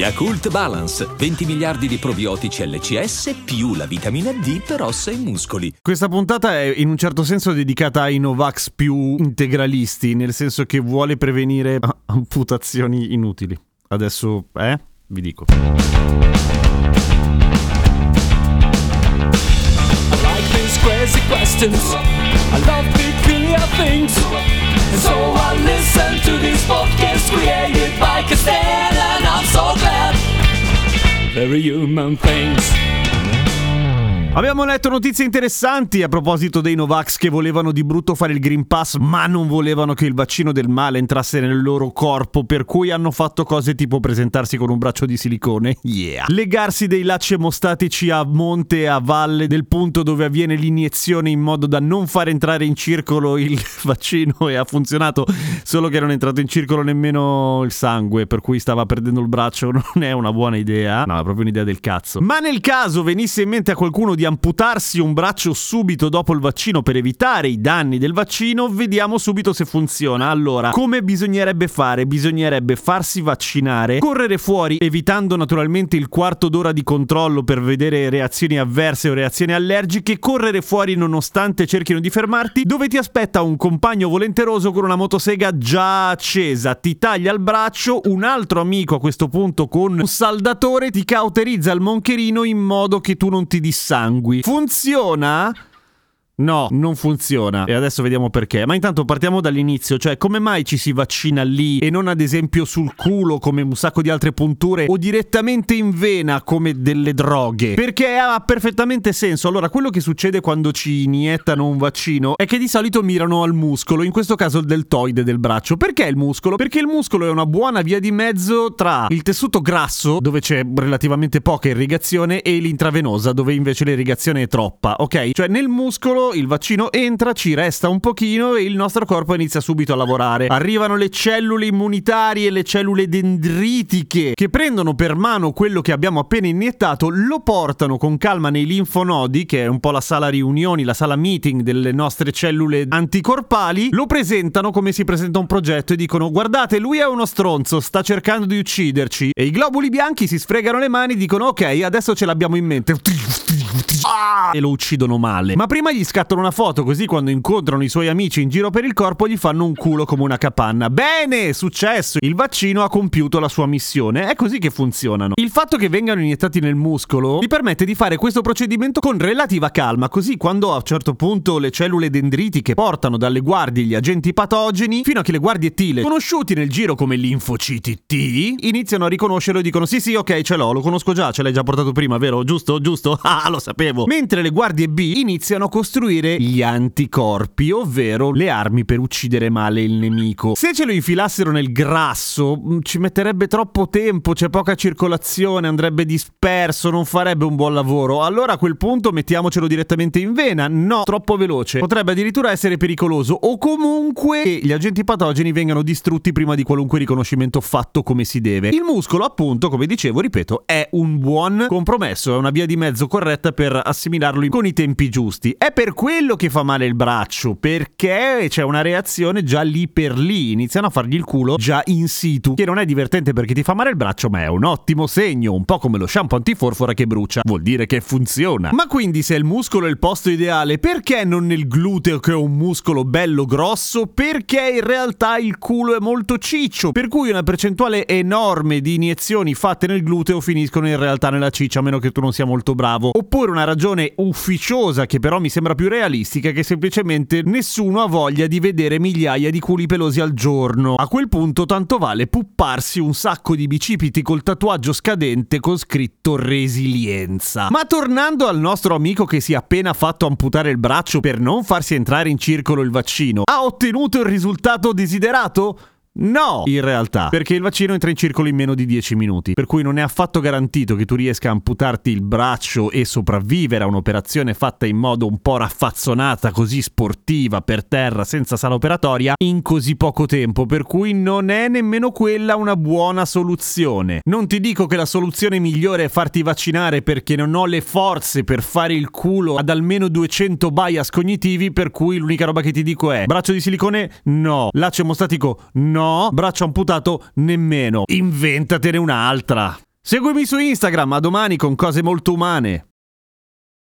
Yakult Balance, 20 miliardi di probiotici LCS più la vitamina D per ossa e muscoli. Questa puntata è in un certo senso dedicata ai Novax più integralisti, nel senso che vuole prevenire amputazioni inutili. Adesso, eh? Vi dico. I like these crazy questions. I love peculiar things. And so I listen to these podcasts created by Castell, Very human things. Abbiamo letto notizie interessanti a proposito dei Novax che volevano di brutto fare il Green Pass, ma non volevano che il vaccino del male entrasse nel loro corpo, per cui hanno fatto cose tipo presentarsi con un braccio di silicone, yeah. Legarsi dei lacci emostatici a monte e a valle del punto dove avviene l'iniezione in modo da non far entrare in circolo il vaccino e ha funzionato, solo che non è entrato in circolo nemmeno il sangue, per cui stava perdendo il braccio, non è una buona idea. No, è proprio un'idea del cazzo. Ma nel caso venisse in mente a qualcuno di amputarsi un braccio subito dopo il vaccino per evitare i danni del vaccino, vediamo subito se funziona. Allora, come bisognerebbe fare? Bisognerebbe farsi vaccinare, correre fuori, evitando naturalmente il quarto d'ora di controllo per vedere reazioni avverse o reazioni allergiche, correre fuori nonostante cerchino di fermarti, dove ti aspetta un compagno volenteroso con una motosega già accesa, ti taglia il braccio, un altro amico a questo punto con un saldatore ti cauterizza il moncherino in modo che tu non ti dissangui. Funziona? No, non funziona. E adesso vediamo perché. Ma intanto partiamo dall'inizio, cioè come mai ci si vaccina lì e non ad esempio sul culo come un sacco di altre punture o direttamente in vena come delle droghe? Perché ha perfettamente senso. Allora, quello che succede quando ci iniettano un vaccino è che di solito mirano al muscolo, in questo caso il deltoide del braccio. Perché il muscolo? Perché il muscolo è una buona via di mezzo tra il tessuto grasso, dove c'è relativamente poca irrigazione, e l'intravenosa, dove invece l'irrigazione è troppa, ok? Cioè nel muscolo il vaccino entra, ci resta un pochino e il nostro corpo inizia subito a lavorare. Arrivano le cellule immunitarie, le cellule dendritiche che prendono per mano quello che abbiamo appena iniettato, lo portano con calma nei linfonodi, che è un po' la sala riunioni, la sala meeting delle nostre cellule anticorpali, lo presentano come si presenta un progetto e dicono "Guardate, lui è uno stronzo, sta cercando di ucciderci". E i globuli bianchi si sfregano le mani e dicono "Ok, adesso ce l'abbiamo in mente". E lo uccidono male. Ma prima gli scattano una foto così quando incontrano i suoi amici in giro per il corpo gli fanno un culo come una capanna. Bene, successo! Il vaccino ha compiuto la sua missione. È così che funzionano. Il fatto che vengano iniettati nel muscolo gli permette di fare questo procedimento con relativa calma, così quando a un certo punto le cellule dendritiche portano dalle guardie gli agenti patogeni, fino a che le guardie T, conosciuti nel giro come linfociti T, iniziano a riconoscerlo e dicono sì sì ok ce l'ho, lo conosco già, ce l'hai già portato prima, vero? Giusto? Giusto? Ah, lo sapevo. Mentre le guardie B iniziano a costruire gli anticorpi, ovvero le armi per uccidere male il nemico. Se ce lo infilassero nel grasso, mh, ci metterebbe troppo tempo, c'è poca circolazione, andrebbe disperso, non farebbe un buon lavoro. Allora a quel punto mettiamocelo direttamente in vena. No, troppo veloce. Potrebbe addirittura essere pericoloso o comunque che gli agenti patogeni vengano distrutti prima di qualunque riconoscimento fatto come si deve. Il muscolo, appunto, come dicevo, ripeto, è un buon compromesso, è una via di mezzo corretta per assimilarlo con i tempi giusti. È per quello che fa male il braccio, perché c'è una reazione già lì per lì, iniziano a fargli il culo già in situ, che non è divertente perché ti fa male il braccio, ma è un ottimo segno, un po' come lo shampoo antiforfora che brucia, vuol dire che funziona. Ma quindi se il muscolo è il posto ideale, perché non nel gluteo che è un muscolo bello grosso? Perché in realtà il culo è molto ciccio, per cui una percentuale enorme di iniezioni fatte nel gluteo finiscono in realtà nella ciccia, a meno che tu non sia molto bravo. Oppure una ragione ufficiosa che però mi sembra più realistica che semplicemente nessuno ha voglia di vedere migliaia di culi pelosi al giorno. A quel punto tanto vale pupparsi un sacco di bicipiti col tatuaggio scadente con scritto resilienza. Ma tornando al nostro amico che si è appena fatto amputare il braccio per non farsi entrare in circolo il vaccino, ha ottenuto il risultato desiderato? No, in realtà, perché il vaccino entra in circolo in meno di 10 minuti, per cui non è affatto garantito che tu riesca a amputarti il braccio e sopravvivere a un'operazione fatta in modo un po' raffazzonata, così sportiva, per terra, senza sala operatoria, in così poco tempo, per cui non è nemmeno quella una buona soluzione. Non ti dico che la soluzione migliore è farti vaccinare perché non ho le forze per fare il culo ad almeno 200 bias cognitivi, per cui l'unica roba che ti dico è braccio di silicone? No. Laccio emostatico? Braccio amputato? Nemmeno. Inventatene un'altra. Seguimi su Instagram, a domani con cose molto umane.